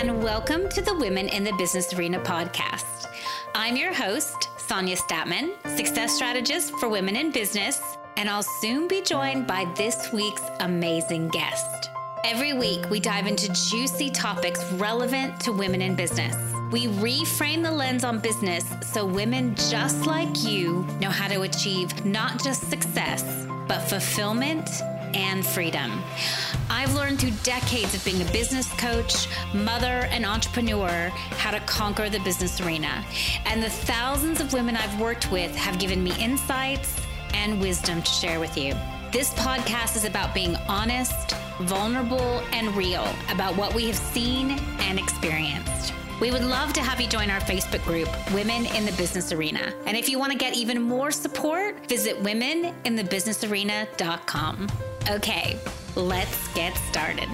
and welcome to the Women in the Business Arena podcast. I'm your host, Sonia Statman, success strategist for women in business, and I'll soon be joined by this week's amazing guest. Every week, we dive into juicy topics relevant to women in business. We reframe the lens on business so women just like you know how to achieve not just success, but fulfillment and freedom. I've learned through decades of being a business coach, mother, and entrepreneur how to conquer the business arena. And the thousands of women I've worked with have given me insights and wisdom to share with you. This podcast is about being honest, vulnerable, and real about what we have seen and experienced. We would love to have you join our Facebook group, Women in the Business Arena. And if you want to get even more support, visit womeninthebusinessarena.com. Okay, let's get started.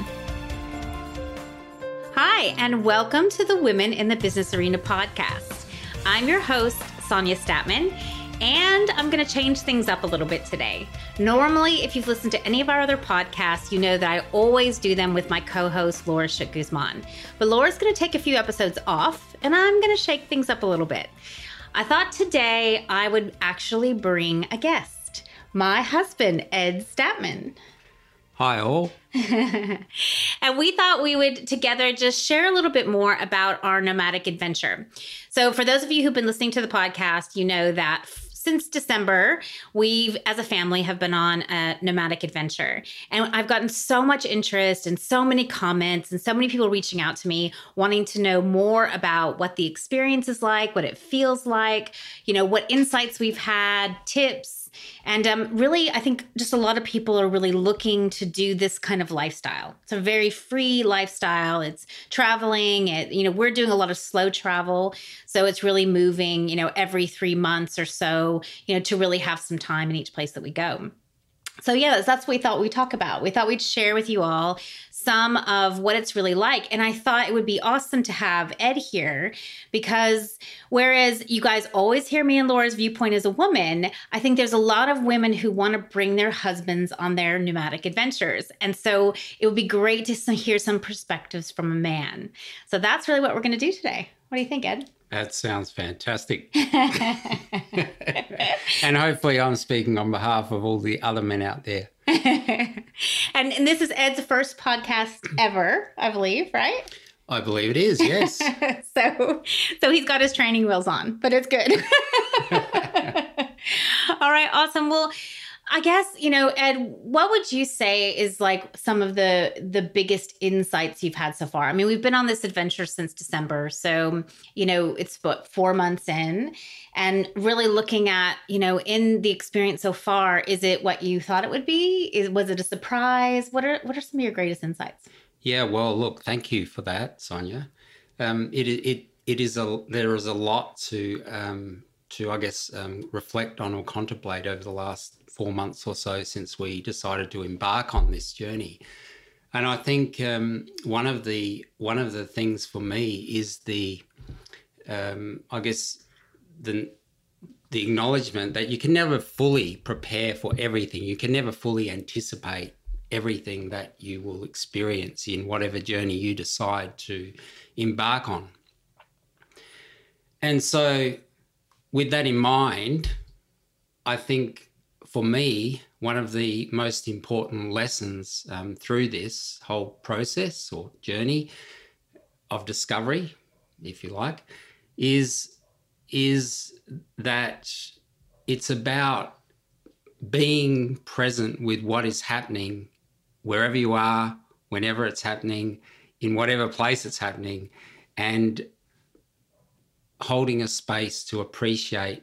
Hi, and welcome to the Women in the Business Arena podcast. I'm your host, Sonia Statman. And I'm going to change things up a little bit today. Normally, if you've listened to any of our other podcasts, you know that I always do them with my co host, Laura Shook Guzman. But Laura's going to take a few episodes off, and I'm going to shake things up a little bit. I thought today I would actually bring a guest my husband, Ed Statman. Hi, all. and we thought we would together just share a little bit more about our nomadic adventure. So, for those of you who've been listening to the podcast, you know that since December, we've, as a family, have been on a nomadic adventure. And I've gotten so much interest and so many comments and so many people reaching out to me wanting to know more about what the experience is like, what it feels like, you know, what insights we've had, tips, and um, really, I think just a lot of people are really looking to do this kind of lifestyle. It's a very free lifestyle. It's traveling. It, you know, we're doing a lot of slow travel, so it's really moving. You know, every three months or so. You know, to really have some time in each place that we go. So, yeah, that's what we thought we'd talk about. We thought we'd share with you all some of what it's really like. And I thought it would be awesome to have Ed here because whereas you guys always hear me and Laura's viewpoint as a woman, I think there's a lot of women who want to bring their husbands on their nomadic adventures. And so it would be great to hear some perspectives from a man. So that's really what we're going to do today. What do you think, Ed? That sounds fantastic. and hopefully, I'm speaking on behalf of all the other men out there. and, and this is Ed's first podcast ever, I believe, right? I believe it is, yes. so so he's got his training wheels on, but it's good. All right, awesome. Well, I guess, you know, Ed, what would you say is like some of the the biggest insights you've had so far? I mean, we've been on this adventure since December. So, you know, it's what 4 months in and really looking at, you know, in the experience so far, is it what you thought it would be? Is was it a surprise? What are what are some of your greatest insights? Yeah, well, look, thank you for that, Sonia. Um, it it it is a there is a lot to um, to I guess um, reflect on or contemplate over the last four months or so since we decided to embark on this journey. And I think um, one of the one of the things for me is the, um, I guess, the the acknowledgement that you can never fully prepare for everything. You can never fully anticipate everything that you will experience in whatever journey you decide to embark on. And so, with that in mind, I think for me, one of the most important lessons um, through this whole process or journey of discovery, if you like, is is that it's about being present with what is happening wherever you are, whenever it's happening, in whatever place it's happening, and holding a space to appreciate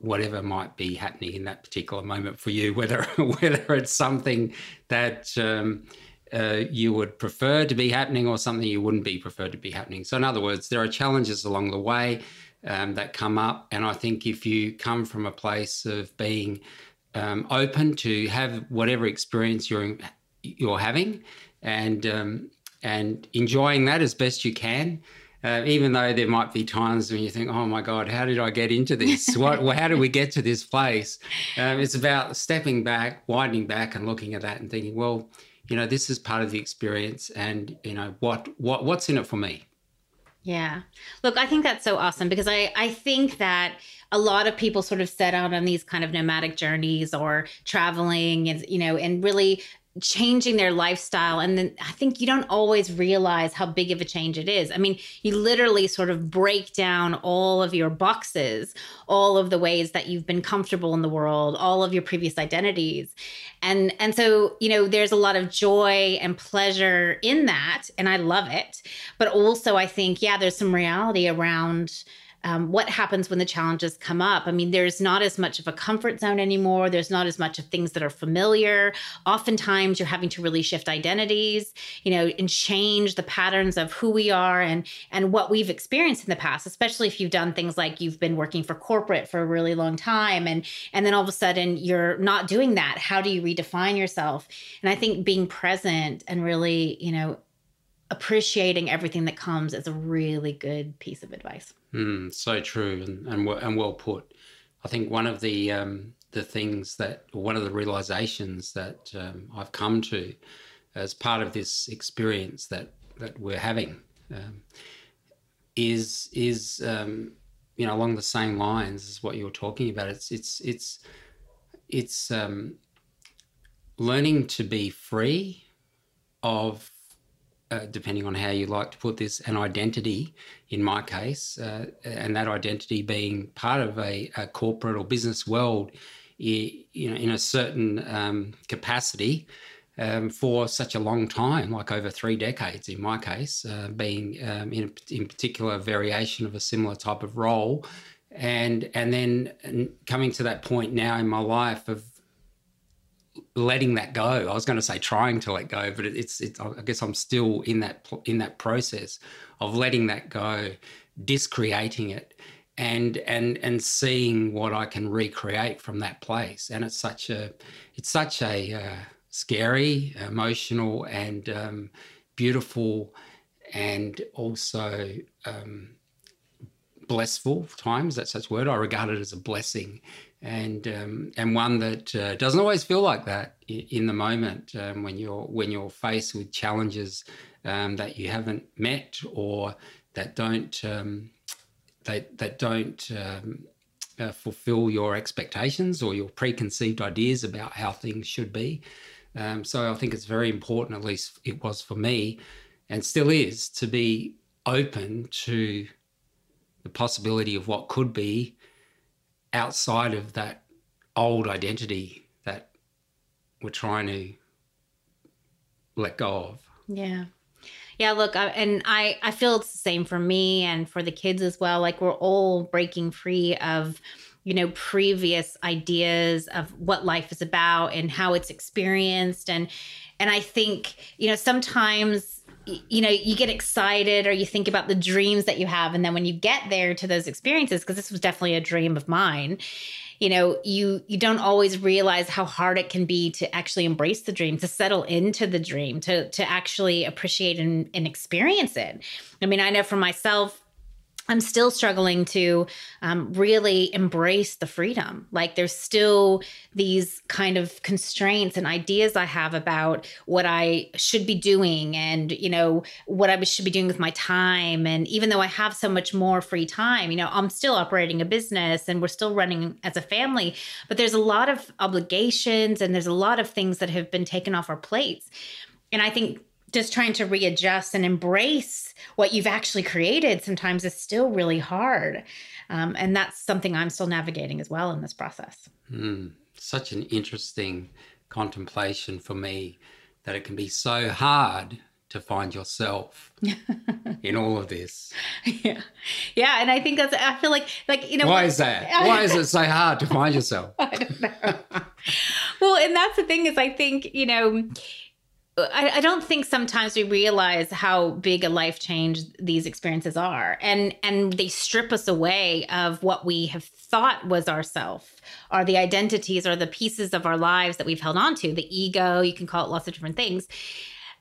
whatever might be happening in that particular moment for you, whether whether it's something that um, uh, you would prefer to be happening or something you wouldn't be preferred to be happening. So, in other words, there are challenges along the way um, that come up, and I think if you come from a place of being um, open to have whatever experience you're you're having, and um, and enjoying that as best you can, uh, even though there might be times when you think, "Oh my God, how did I get into this? what, how did we get to this place?" Um, it's about stepping back, widening back, and looking at that and thinking, "Well, you know, this is part of the experience, and you know what what what's in it for me. Yeah. Look, I think that's so awesome because I I think that a lot of people sort of set out on these kind of nomadic journeys or traveling and you know and really changing their lifestyle and then i think you don't always realize how big of a change it is. I mean you literally sort of break down all of your boxes all of the ways that you've been comfortable in the world all of your previous identities. And and so you know there's a lot of joy and pleasure in that and i love it. But also i think yeah there's some reality around um, what happens when the challenges come up. I mean, there's not as much of a comfort zone anymore. There's not as much of things that are familiar. Oftentimes, you're having to really shift identities, you know, and change the patterns of who we are and and what we've experienced in the past. Especially if you've done things like you've been working for corporate for a really long time, and and then all of a sudden you're not doing that. How do you redefine yourself? And I think being present and really, you know, appreciating everything that comes is a really good piece of advice. Mm, so true and, and and well put. I think one of the um, the things that one of the realizations that um, I've come to as part of this experience that that we're having um, is is um, you know along the same lines as what you were talking about. It's it's it's it's um, learning to be free of uh, depending on how you like to put this, an identity in my case, uh, and that identity being part of a, a, corporate or business world, you know, in a certain um, capacity um, for such a long time, like over three decades in my case, uh, being um, in, a, in particular variation of a similar type of role, and and then coming to that point now in my life of letting that go. I was going to say trying to let go, but it's it's. I guess I'm still in that in that process of letting that go, discreating it, and and and seeing what I can recreate from that place. And it's such a it's such a uh, scary, emotional, and um, beautiful, and also. Um, blissful times that's such a word i regard it as a blessing and um, and one that uh, doesn't always feel like that in the moment um, when you're when you're faced with challenges um, that you haven't met or that don't um, that that don't um, uh, fulfill your expectations or your preconceived ideas about how things should be. Um, so I think it's very important, at least it was for me, and still is, to be open to the possibility of what could be outside of that old identity that we're trying to let go of. Yeah. Yeah, look, I, and I I feel it's the same for me and for the kids as well. Like we're all breaking free of you know previous ideas of what life is about and how it's experienced and and I think you know sometimes you know you get excited or you think about the dreams that you have. And then when you get there to those experiences because this was definitely a dream of mine you know you you don't always realize how hard it can be to actually embrace the dream to settle into the dream to to actually appreciate and, and experience it. I mean i know for myself I'm still struggling to um, really embrace the freedom. Like there's still these kind of constraints and ideas I have about what I should be doing and, you know, what I should be doing with my time. And even though I have so much more free time, you know, I'm still operating a business and we're still running as a family, but there's a lot of obligations and there's a lot of things that have been taken off our plates. And I think just trying to readjust and embrace what you've actually created sometimes is still really hard. Um, and that's something I'm still navigating as well in this process. Mm, such an interesting contemplation for me that it can be so hard to find yourself in all of this. Yeah. Yeah. And I think that's, I feel like, like, you know, why is that? Why is it so hard to find yourself? I don't know. well, and that's the thing is, I think, you know, I, I, don't think sometimes we realize how big a life change these experiences are. And and they strip us away of what we have thought was ourself. Or the identities or the pieces of our lives that we've held on to the ego you can call it lots of different things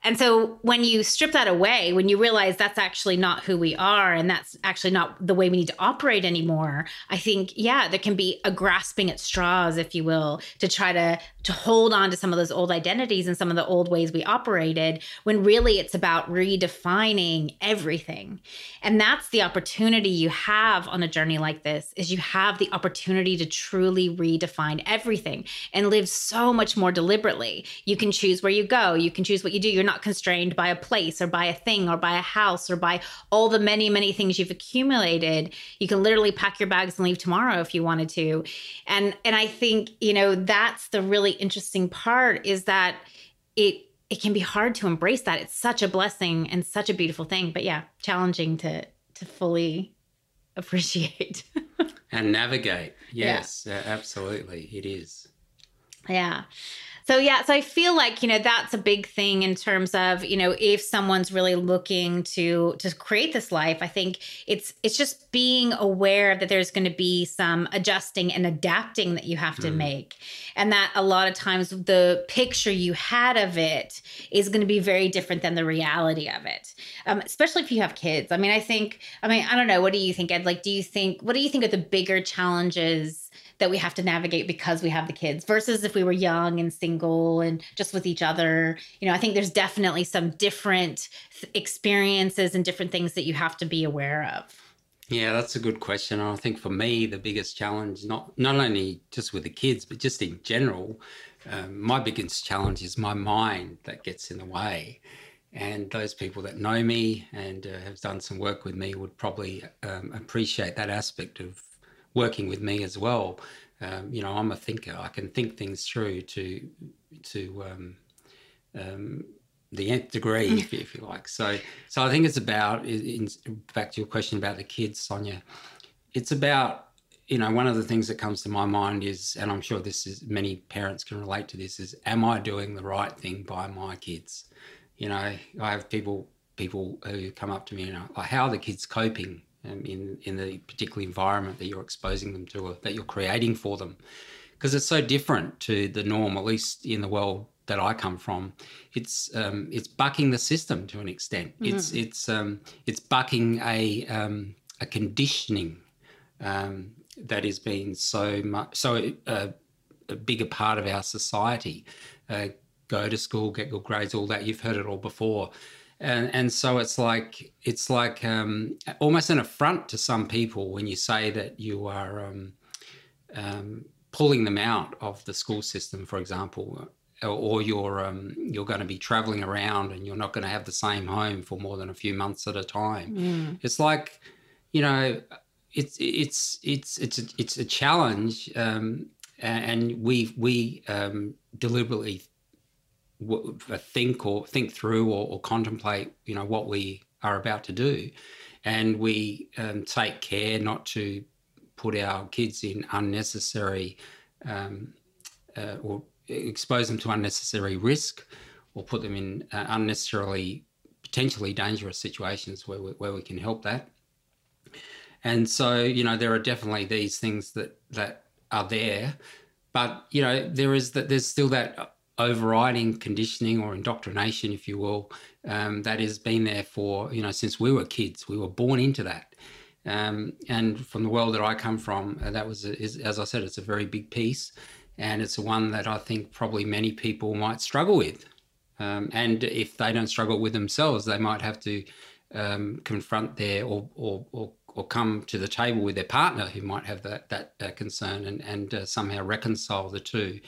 and so when you strip that away, when you realize that's actually not who we are and that's actually not the way we need to operate anymore, I think, yeah, there can be a grasping at straws, if you will, to try to to hold on to some of those old identities and some of the old ways we operated when really it's about redefining everything. And that's the opportunity you have on a journey like this is you have the opportunity to truly redefine everything and live so much more deliberately. You can choose where you go, you can choose what you do. You're not constrained by a place or by a thing or by a house or by all the many many things you've accumulated. You can literally pack your bags and leave tomorrow if you wanted to. And and I think, you know, that's the really interesting part is that it it can be hard to embrace that. It's such a blessing and such a beautiful thing, but yeah, challenging to to fully appreciate and navigate. Yes, yeah. absolutely, it is. Yeah. So yeah, so I feel like, you know, that's a big thing in terms of, you know, if someone's really looking to to create this life, I think it's it's just being aware that there's going to be some adjusting and adapting that you have to mm. make. And that a lot of times the picture you had of it is going to be very different than the reality of it. Um, especially if you have kids. I mean, I think I mean, I don't know, what do you think Ed? Like do you think what do you think are the bigger challenges that we have to navigate because we have the kids versus if we were young and single and just with each other. You know, I think there's definitely some different experiences and different things that you have to be aware of. Yeah, that's a good question. And I think for me, the biggest challenge, not not only just with the kids, but just in general, um, my biggest challenge is my mind that gets in the way. And those people that know me and uh, have done some work with me would probably um, appreciate that aspect of working with me as well. Um, you know, I'm a thinker. I can think things through to to um, um, the nth degree, if, if, you like. So, so I think it's about in, back to your question about the kids, Sonia. It's about you know one of the things that comes to my mind is, and I'm sure this is many parents can relate to this, is am I doing the right thing by my kids? You know, I have people people who come up to me and are like, how are the kids coping um, in in the particular environment that you're exposing them to or that you're creating for them. Because it's so different to the norm at least in the world that I come from. It's um, it's bucking the system to an extent. Mm-hmm. it's it's um, it's bucking a um, a conditioning um, that has been so much so uh, a bigger part of our society. Uh, go to school get good grades all that. You've heard it all before and and so it's like it's like um, almost an affront to some people when you say that you are um, um, pulling them out of the school system, for example, or, or you're um, you're going to be traveling around and you're not going to have the same home for more than a few months at a time. Mm. It's like you know, it's it's it's it's a, it's a challenge, um, and we we um, deliberately think or think through or, or, contemplate, you know, what we are about to do, and we um, take care not to put our kids in unnecessary um, uh, or expose them to unnecessary risk, or put them in uh, unnecessarily potentially dangerous situations where we, where we can help that. And so, you know, there are definitely these things that that are there, but you know, there is that there's still that overriding conditioning or indoctrination, if you will, um, that has been there for, you know, since we were kids. We were born into that. Um, and from the world that I come from, uh, that was, a, is, as I said, it's a very big piece. And it's one that I think probably many people might struggle with. Um, and if they don't struggle with themselves, they might have to um, confront their or, or, or, or, come to the table with their partner who might have that, that uh, concern and, and uh, somehow reconcile the two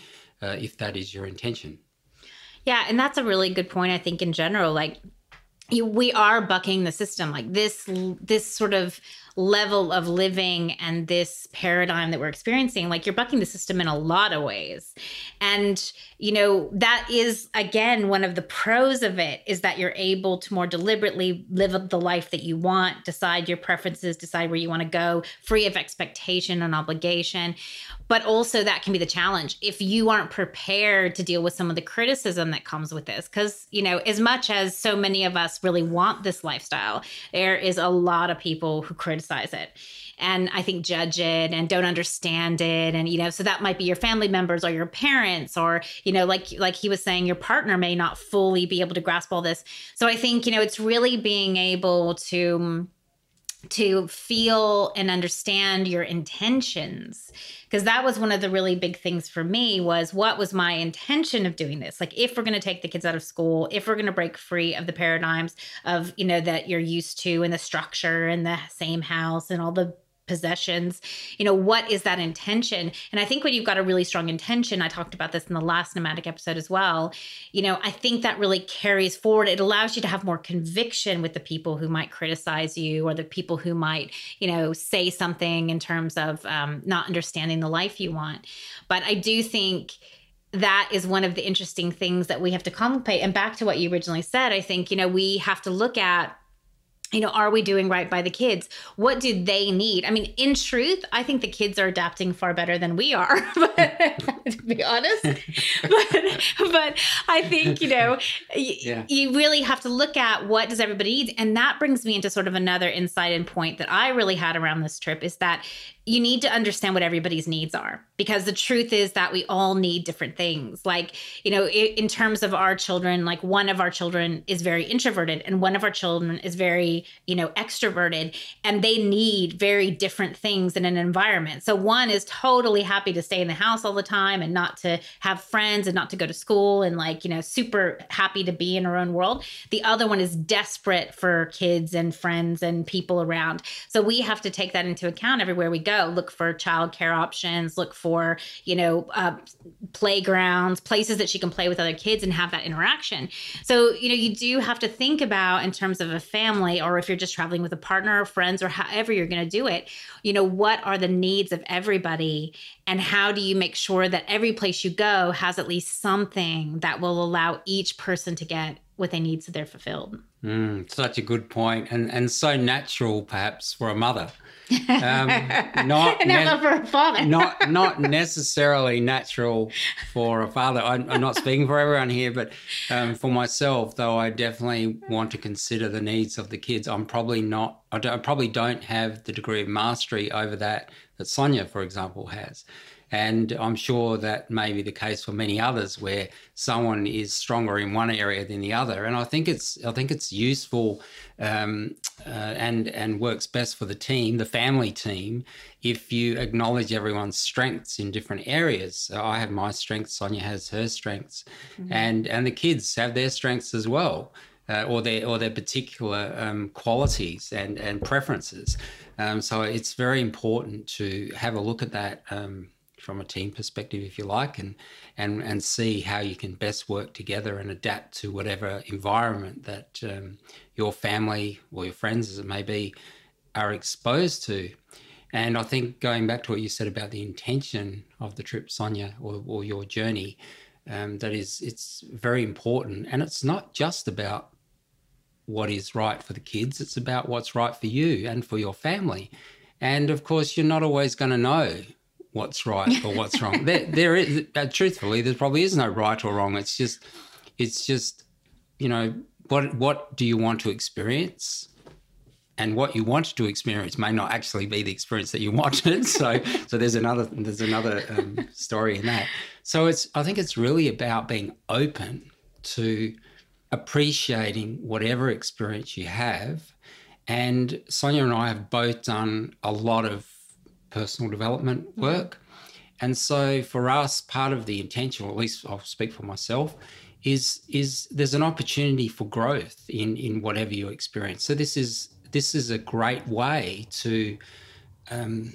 uh, if that is your intention. Yeah, and that's a really good point. I think in general, like you, we are bucking the system. Like this, this sort of level of living and this paradigm that we're experiencing like you're bucking the system in a lot of ways and you know that is again one of the pros of it is that you're able to more deliberately live the life that you want decide your preferences decide where you want to go free of expectation and obligation but also that can be the challenge if you aren't prepared to deal with some of the criticism that comes with this because you know as much as so many of us really want this lifestyle. There is a lot of people who criticize it and I think judge it and don't understand it. And, you know, so that might be your family members or your parents, or, you know, like, like he was saying, your partner may not fully be able to grasp all this. So I think, you know, it's really being able to, mm, to feel and understand your intentions. Because that was one of the really big things for me was what was my intention of doing this? Like if we're going to take the kids out of school if we're going to break free of the paradigms of you know that you're used to and the structure and the same house and all the possessions. You know what is that intention? And i think when you've got a really strong intention i talked about this in the last nomadic episode as well you know i think that really carries forward. It allows you to have more conviction with the people who might criticize you or the people who might you know say something in terms of um, not understanding the life you want. But i do think that is one of the interesting things that we have to contemplate. And back to what you originally said i think you know we have to look at you know, are we doing right by the kids? What do they need? I mean, in truth, I think the kids are adapting far better than we are, to be honest. but, but I think, you know, yeah. you really have to look at what does everybody need. And that brings me into sort of another insight and point that I really had around this trip is that you need to understand what everybody's needs are because the truth is that we all need different things. Like, you know, in terms of our children, like one of our children is very introverted and one of our children is very, you know, extroverted and they need very different things in an environment. So one is totally happy to stay in the house all the time and not to have friends and not to go to school and like, you know, super happy to be in her own world. The other one is desperate for kids and friends and people around. So we have to take that into account everywhere we go look for childcare options look for you know uh, playgrounds places that she can play with other kids and have that interaction. So you know you do have to think about in terms of a family or if you're just traveling with a partner or friends or however you're going to do it you know what are the needs of everybody and how do you make sure that every place you go has at least something that will allow each person to get what they need so they're fulfilled. Mm, such a good point and and so natural perhaps for a mother um, not ne- for a father. not not necessarily natural for a father. I'm, I'm not speaking for everyone here, but um, for myself, though, I definitely want to consider the needs of the kids. I'm probably not. I, I probably don't have the degree of mastery over that that Sonia, for example, has. And I'm sure that may be the case for many others where someone is stronger in one area than the other. And I think it's I think it's useful um, uh, and and works best for the team, the family team, if you acknowledge everyone's strengths in different areas. So I have my strengths, Sonia has her strengths, mm-hmm. and and the kids have their strengths as well. Uh, or their or their particular um, qualities and and preferences. Um, so it's very important to have a look at that um, from a team perspective, if you like, and and and see how you can best work together and adapt to whatever environment that um, your family or your friends, as it may be, are exposed to. And I think going back to what you said about the intention of the trip, Sonia, or, or your journey, um, that is, it's very important, and it's not just about what is right for the kids; it's about what's right for you and for your family. And of course, you're not always going to know what's right or what's wrong. there, there is, uh, truthfully, there probably is no right or wrong. It's just, it's just, you know, what what do you want to experience? And what you want to experience may not actually be the experience that you wanted. So, so there's another there's another um, story in that. So it's I think it's really about being open to appreciating whatever experience you have. And Sonia and I have both done a lot of personal development mm-hmm. work. And so for us, part of the intention, or at least I'll speak for myself, is is there's an opportunity for growth in in whatever you experience. So this is this is a great way to um,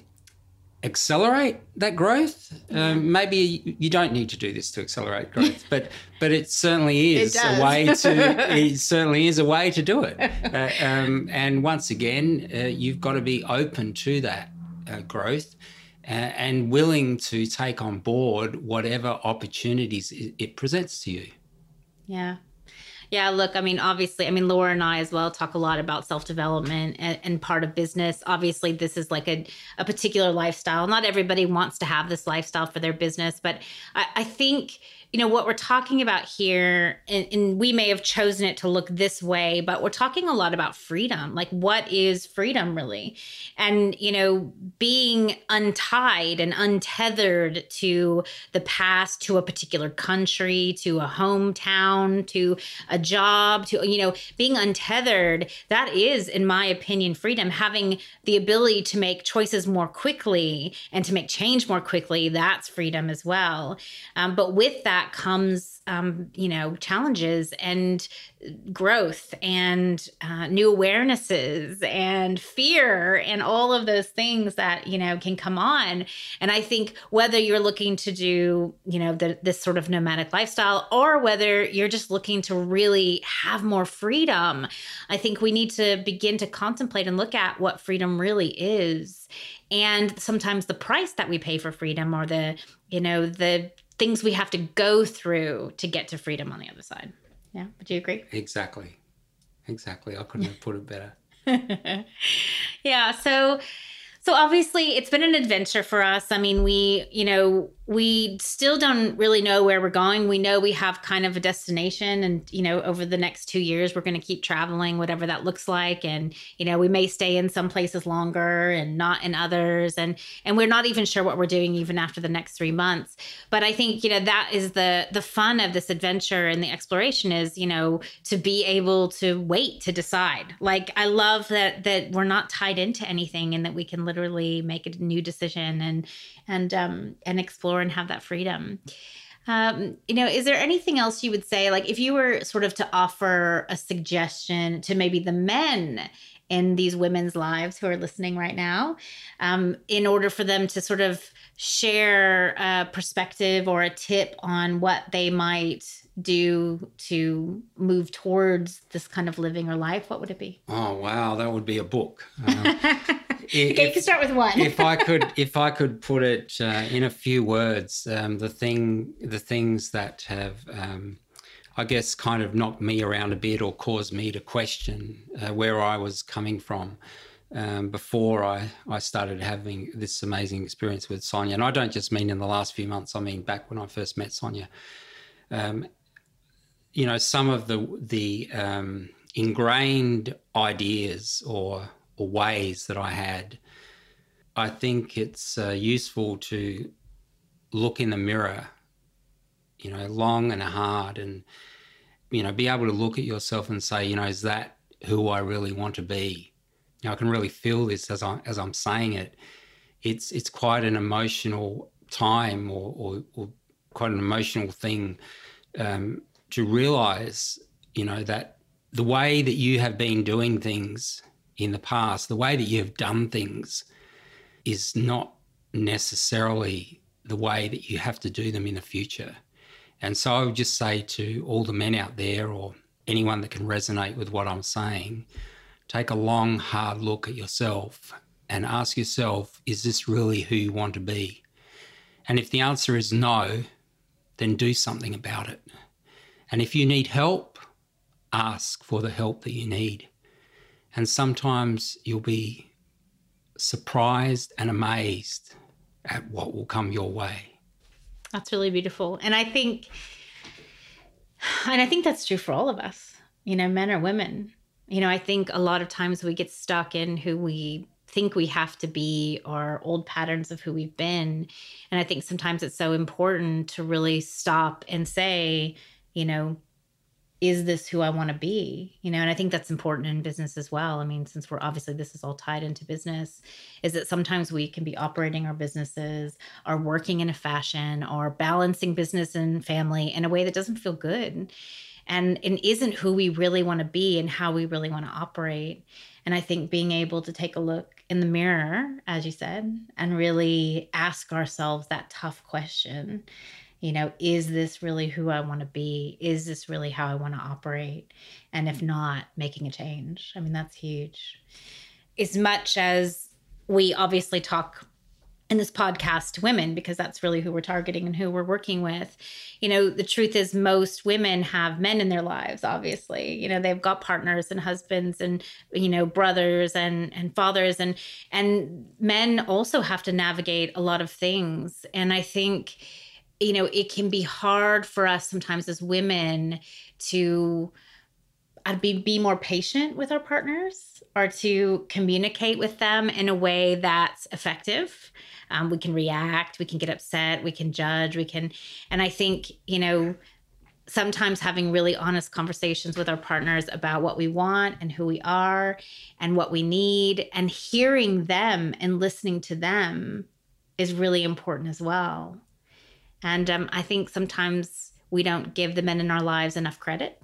accelerate that growth. Um, maybe you don't need to do this to accelerate growth, but but it certainly is it a way to. it certainly is a way to do it. Uh, um, and once again, uh, you've got to be open to that uh, growth and willing to take on board whatever opportunities it presents to you. Yeah. Yeah, look, I mean, obviously, I mean, Laura and I as well talk a lot about self development and, and, part of business. Obviously, this is like a, a particular lifestyle. Not everybody wants to have this lifestyle for their business, but I, I think you know, what we're talking about here, and, and, we may have chosen it to look this way, but we're talking a lot about freedom. Like, what is freedom really? And, you know, being untied and untethered to the past, to a particular country, to a hometown, to a job, to, you know, being untethered, that is, in my opinion, freedom. Having the ability to make choices more quickly and to make change more quickly, that's freedom as well. Um, but with that comes, um, you know, challenges and growth and uh, new awarenesses and fear and all of those things that you know can come on. And i think whether you're looking to do you know the, this sort of nomadic lifestyle or whether you're just looking to really have more freedom i think we need to begin to contemplate and look at what freedom really is. And sometimes the price that we pay for freedom or the you know the things we have to go through to get to freedom on the other side yeah. Would you agree? Exactly. Exactly. I couldn't have put it better. yeah. So, so obviously it's been an adventure for us. I mean, we, you know, we still don't really know where we're going. We know we have kind of a destination, and you know, over the next two years, we're going to keep traveling, whatever that looks like. And you know, we may stay in some places longer and not in others, and and we're not even sure what we're doing even after the next three months. But I think you know that is the the fun of this adventure and the exploration is you know to be able to wait to decide. Like I love that that we're not tied into anything, and that we can literally make a new decision and and um, and explore and have that freedom. Um, you know, is there anything else you would say, like if you were sort of to offer a suggestion to maybe the men in these women's lives who are listening right now, um, in order for them to sort of share a perspective or a tip on what they might do to move towards this kind of living or life, what would it be? Oh wow, that would be a book. Um, okay, you can start with one. if I could, if I could put it uh, in a few words, um, the thing, the things that have, um, I guess, kind of knocked me around a bit or caused me to question uh, where I was coming from. Um, before I, I started having this amazing experience with Sonia. And I don't just mean in the last few months, I mean back when I first met Sonia. Um, you know, some of the, the um, ingrained ideas or or ways that I had, I think it's uh, useful to look in the mirror, you know, long and hard, and you know, be able to look at yourself and say, you know, is that who I really want to be? You know, I can really feel this as I as I'm saying it. It's it's quite an emotional time, or or, or quite an emotional thing um, to realize, you know, that the way that you have been doing things in the past, the way that you've done things is not necessarily the way that you have to do them in the future. And so I would just say to all the men out there or anyone that can resonate with what I'm saying, take a long, hard look at yourself and ask yourself, is this really who you want to be? And if the answer is no, then do something about it. And if you need help, ask for the help that you need. And sometimes you'll be surprised and amazed at what will come your way. That's really beautiful. And I think, and I think that's true for all of us, you know, men or women. You know, I think a lot of times we get stuck in who we think we have to be or old patterns of who we've been. And I think sometimes it's so important to really stop and say, you know, is this who I want to be? You know, and I think that's important in business as well. I mean, since we're obviously this is all tied into business, is that sometimes we can be operating our businesses are working in a fashion or balancing business and family in a way that doesn't feel good and and isn't who we really want to be and how we really want to operate. And I think being able to take a look in the mirror, as you said, and really ask ourselves that tough question you know is this really who i want to be? Is this really how i want to operate? And if mm. not making a change. I mean that's huge. As much as we obviously talk in this podcast to women because that's really who we're targeting and who we're working with you know the truth is most women have men in their lives obviously. You know they've got partners and husbands and you know brothers and and fathers and and men also have to navigate a lot of things. And i think you know, it can be hard for us sometimes as women to I'd be be more patient with our partners or to communicate with them in a way that's effective. Um, we can react, we can get upset, we can judge, we can, and I think you know sometimes having really honest conversations with our partners about what we want and who we are and what we need and hearing them and listening to them is really important as well. And um, I think sometimes we don't give the men in our lives enough credit.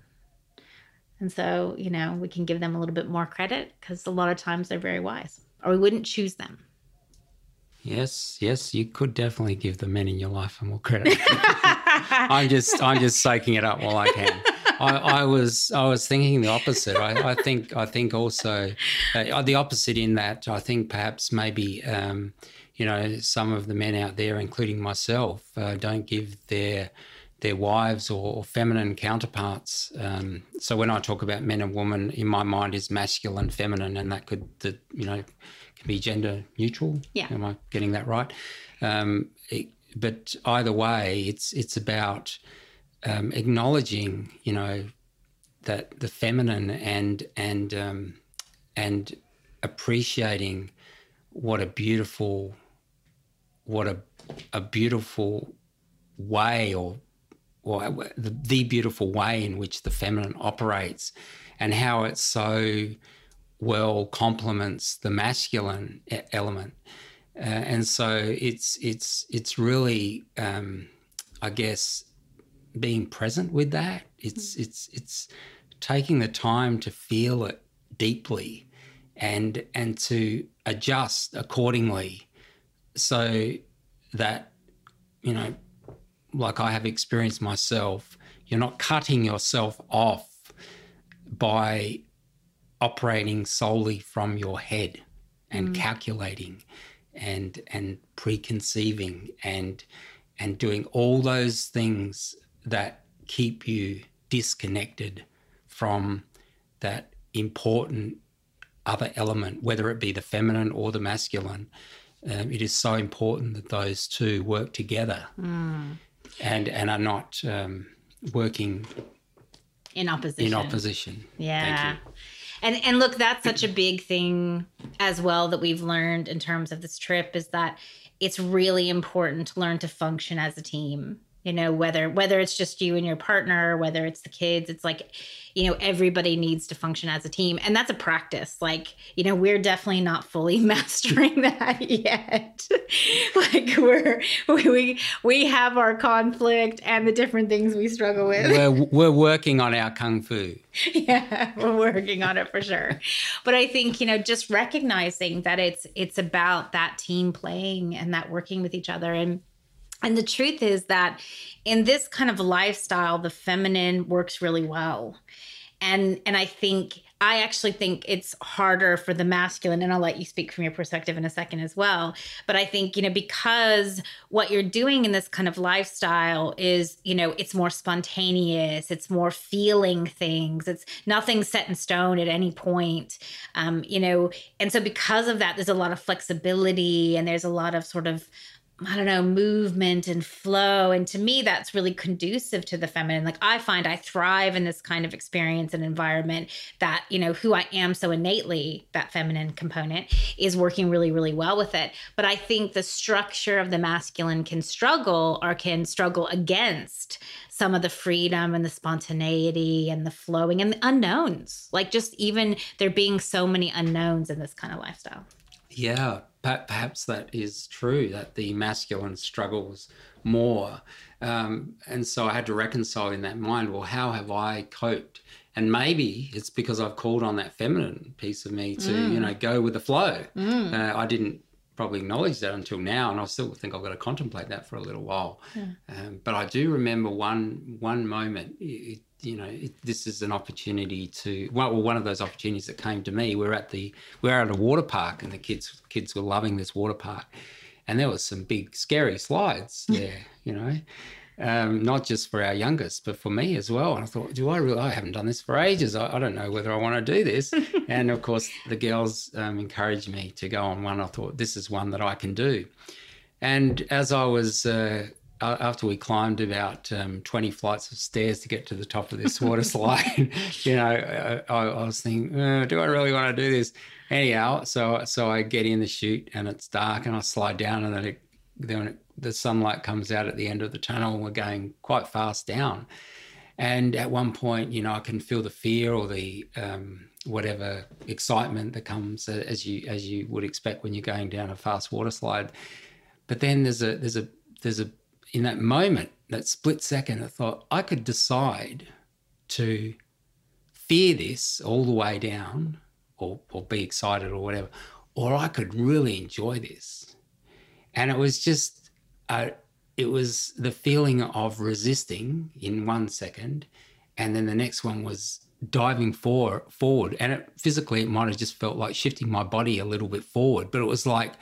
And so, you know, we can give them a little bit more credit because a lot of times they're very wise, or we wouldn't choose them. Yes, yes, you could definitely give the men in your life more credit. I'm just, I'm just soaking it up while I can. I, I was, I was thinking the opposite. I, I think, I think also uh, the opposite in that I think perhaps maybe, um, you know, some of the men out there, including myself, uh, don't give their their wives or, feminine counterparts. Um, so when I talk about men and women, in my mind is masculine, feminine, and that could, the, you know, can be gender neutral. Yeah. Am I getting that right? Um, it, but either way, it's it's about um, acknowledging, you know, that the feminine and and um, and appreciating what a beautiful what a a beautiful way or or the, the beautiful way in which the feminine operates and how it so well complements the masculine element. Uh, and so it's it's it's really um, I guess being present with that. It's mm. it's it's taking the time to feel it deeply and and to adjust accordingly so that you know like I have experienced myself, you're not cutting yourself off by operating solely from your head and mm. calculating and and preconceiving and and doing all those things that keep you disconnected from that important other element, whether it be the feminine or the masculine. Um, it is so important that those two work together. Mm and and are not um, working in opposition. In opposition. Yeah. And and look, that's such a big thing as well that we've learned in terms of this trip is that it's really important to learn to function as a team you know whether whether it's just you and your partner whether it's the kids it's like you know everybody needs to function as a team. And that's a practice. Like you know we're definitely not fully mastering that yet. Like we're we we have our conflict and the different things we struggle with. We're, we're working on our kung fu. Yeah we're working on it for sure. But i think you know just recognizing that it's it's about that team playing and that working with each other. And and the truth is that in this kind of lifestyle, the feminine works really well. And and I think I actually think it's harder for the masculine, and I'll let you speak from your perspective in a second as well. But I think, you know, because what you're doing in this kind of lifestyle is, you know, it's more spontaneous, it's more feeling things, it's nothing set in stone at any point. Um, you know, and so because of that, there's a lot of flexibility and there's a lot of sort of I don't know, movement and flow. And to me, that's really conducive to the feminine. Like I find I thrive in this kind of experience and environment that, you know, who I am so innately, that feminine component is working really, really well with it. But I think the structure of the masculine can struggle or can struggle against some of the freedom and the spontaneity and the flowing and the unknowns. Like just even there being so many unknowns in this kind of lifestyle. Yeah, perhaps that is true that the masculine struggles more. Um, and so I had to reconcile in that mind well, how have I coped? And maybe it's because I've called on that feminine piece of me to, mm. you know, go with the flow. Mm. Uh, I didn't probably acknowledge that until now, and I still think I've got to contemplate that for a little while. Yeah. Um, but I do remember one one moment. It, you know, it, this is an opportunity to well, one of those opportunities that came to me. We're at the we're at a water park, and the kids kids were loving this water park, and there was some big scary slides there. you know, um, not just for our youngest, but for me as well. And I thought, do I really? I haven't done this for ages. I, I don't know whether I want to do this. and of course, the girls um, encouraged me to go on one. I thought this is one that I can do. And as I was uh, after we climbed about um, 20 flights of stairs to get to the top of this water slide, you know, I, I was thinking, uh, do I really want to do this? Anyhow, so so I get in the chute and it's dark and I slide down and then it, then it, the sunlight comes out at the end of the tunnel and we're going quite fast down. And at one point, you know, I can feel the fear or the um, whatever excitement that comes as you as you would expect when you're going down a fast water slide. But then there's a there's a there's a in that moment, that split second, I thought I could decide to fear this all the way down or, or be excited or whatever, or I could really enjoy this. And it was just, uh, it was the feeling of resisting in one second. And then the next one was diving for, forward. And it, physically, it might have just felt like shifting my body a little bit forward, but it was like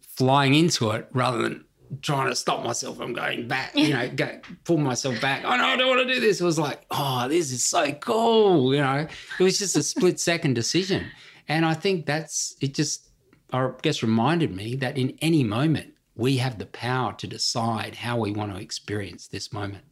flying into it rather than trying to stop myself from going back, you know, go, pull myself back. Oh no, I don't want to do this. It was like, oh, this is so cool. You know, it was just a split second decision. And I think that's it just I guess reminded me that in any moment we have the power to decide how we want to experience this moment.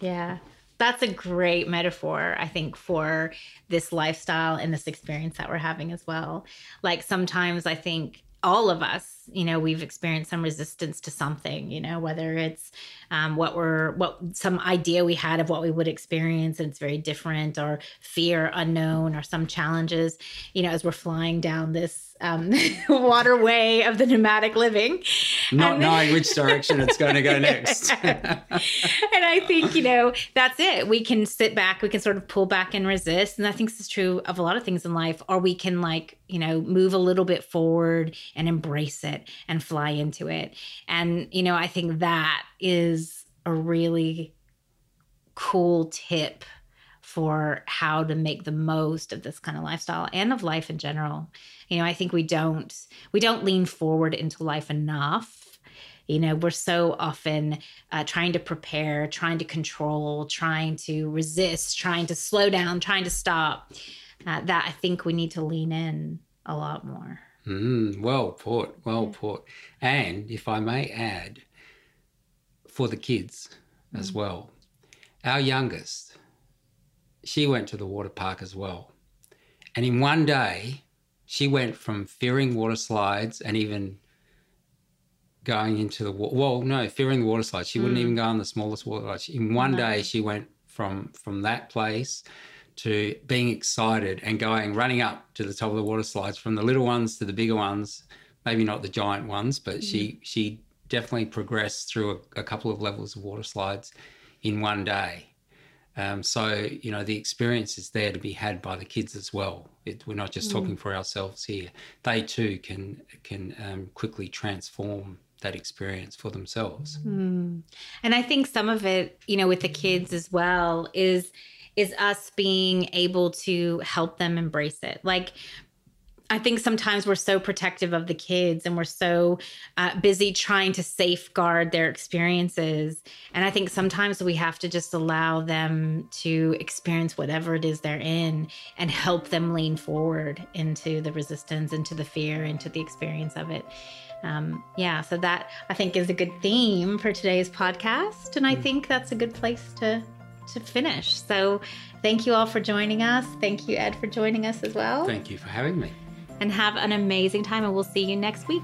Yeah. That's a great metaphor, I think, for this lifestyle and this experience that we're having as well. Like sometimes I think all of us you know we've experienced some resistance to something you know whether it's um, what we're what some idea we had of what we would experience and it's very different or fear unknown or some challenges you know as we're flying down this um, waterway of the nomadic living. Not knowing which direction it's going to go next. And i think you know that's it. We can sit back we can sort of pull back and resist. And i think this is true of a lot of things in life or we can like you know move a little bit forward and embrace it it and fly into it. And, you know, I think that is a really cool tip for how to make the most of this kind of lifestyle and of life in general. You know, I think we don't we don't lean forward into life enough. You know, we're so often uh, trying to prepare, trying to control, trying to resist, trying to slow down, trying to stop. Uh, that I think we need to lean in a lot more. Mm, well put, well put. And if I may add, for the kids mm. as well, our youngest, she went to the water park as well. And in one day, she went from fearing water slides and even going into the water. Well, no, fearing the water slides. She mm. wouldn't even go on the smallest water slides. In one no. day, she went from from that place to being excited and going running up to the top of the water slides from the little ones to the bigger ones maybe not the giant ones but mm. she she definitely progressed through a, a, couple of levels of water slides in one day um, so you know the experience is there to be had by the kids as well it, we're not just mm. talking for ourselves here they too can can um, quickly transform that experience for themselves mm. and i think some of it you know with the kids as well is is us being able to help them embrace it. Like, I think sometimes we're so protective of the kids and we're so uh, busy trying to safeguard their experiences. And I think sometimes we have to just allow them to experience whatever it is they're in and help them lean forward into the resistance, into the fear, into the experience of it. Um, yeah, so that I think is a good theme for today's podcast. And I mm. think that's a good place to to finish. So thank you all for joining us. Thank you, Ed, for joining us as well. Thank you for having me. And have an amazing time, and we'll see you next week.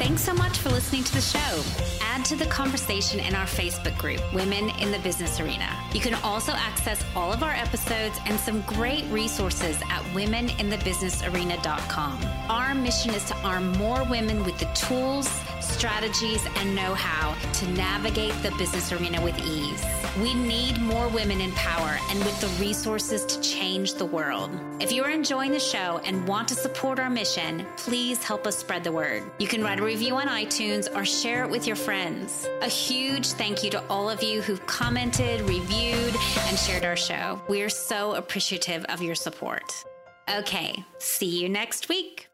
Thanks so much for listening to the show. Add to the conversation in our Facebook group, Women in the Business Arena. You can also access all of our episodes and some great resources at womeninthebusinessarena.com. Our mission is to arm more women with the tools, strategies, and know how to navigate the business arena with ease. We need more women in power and with the resources to change the world. If you are enjoying the show and want to support our mission, please help us spread the word. You can write a review on iTunes or share it with your friends. A huge thank you to all of you who've commented, reviewed, and shared our show. We are so appreciative of your support. Okay, see you next week.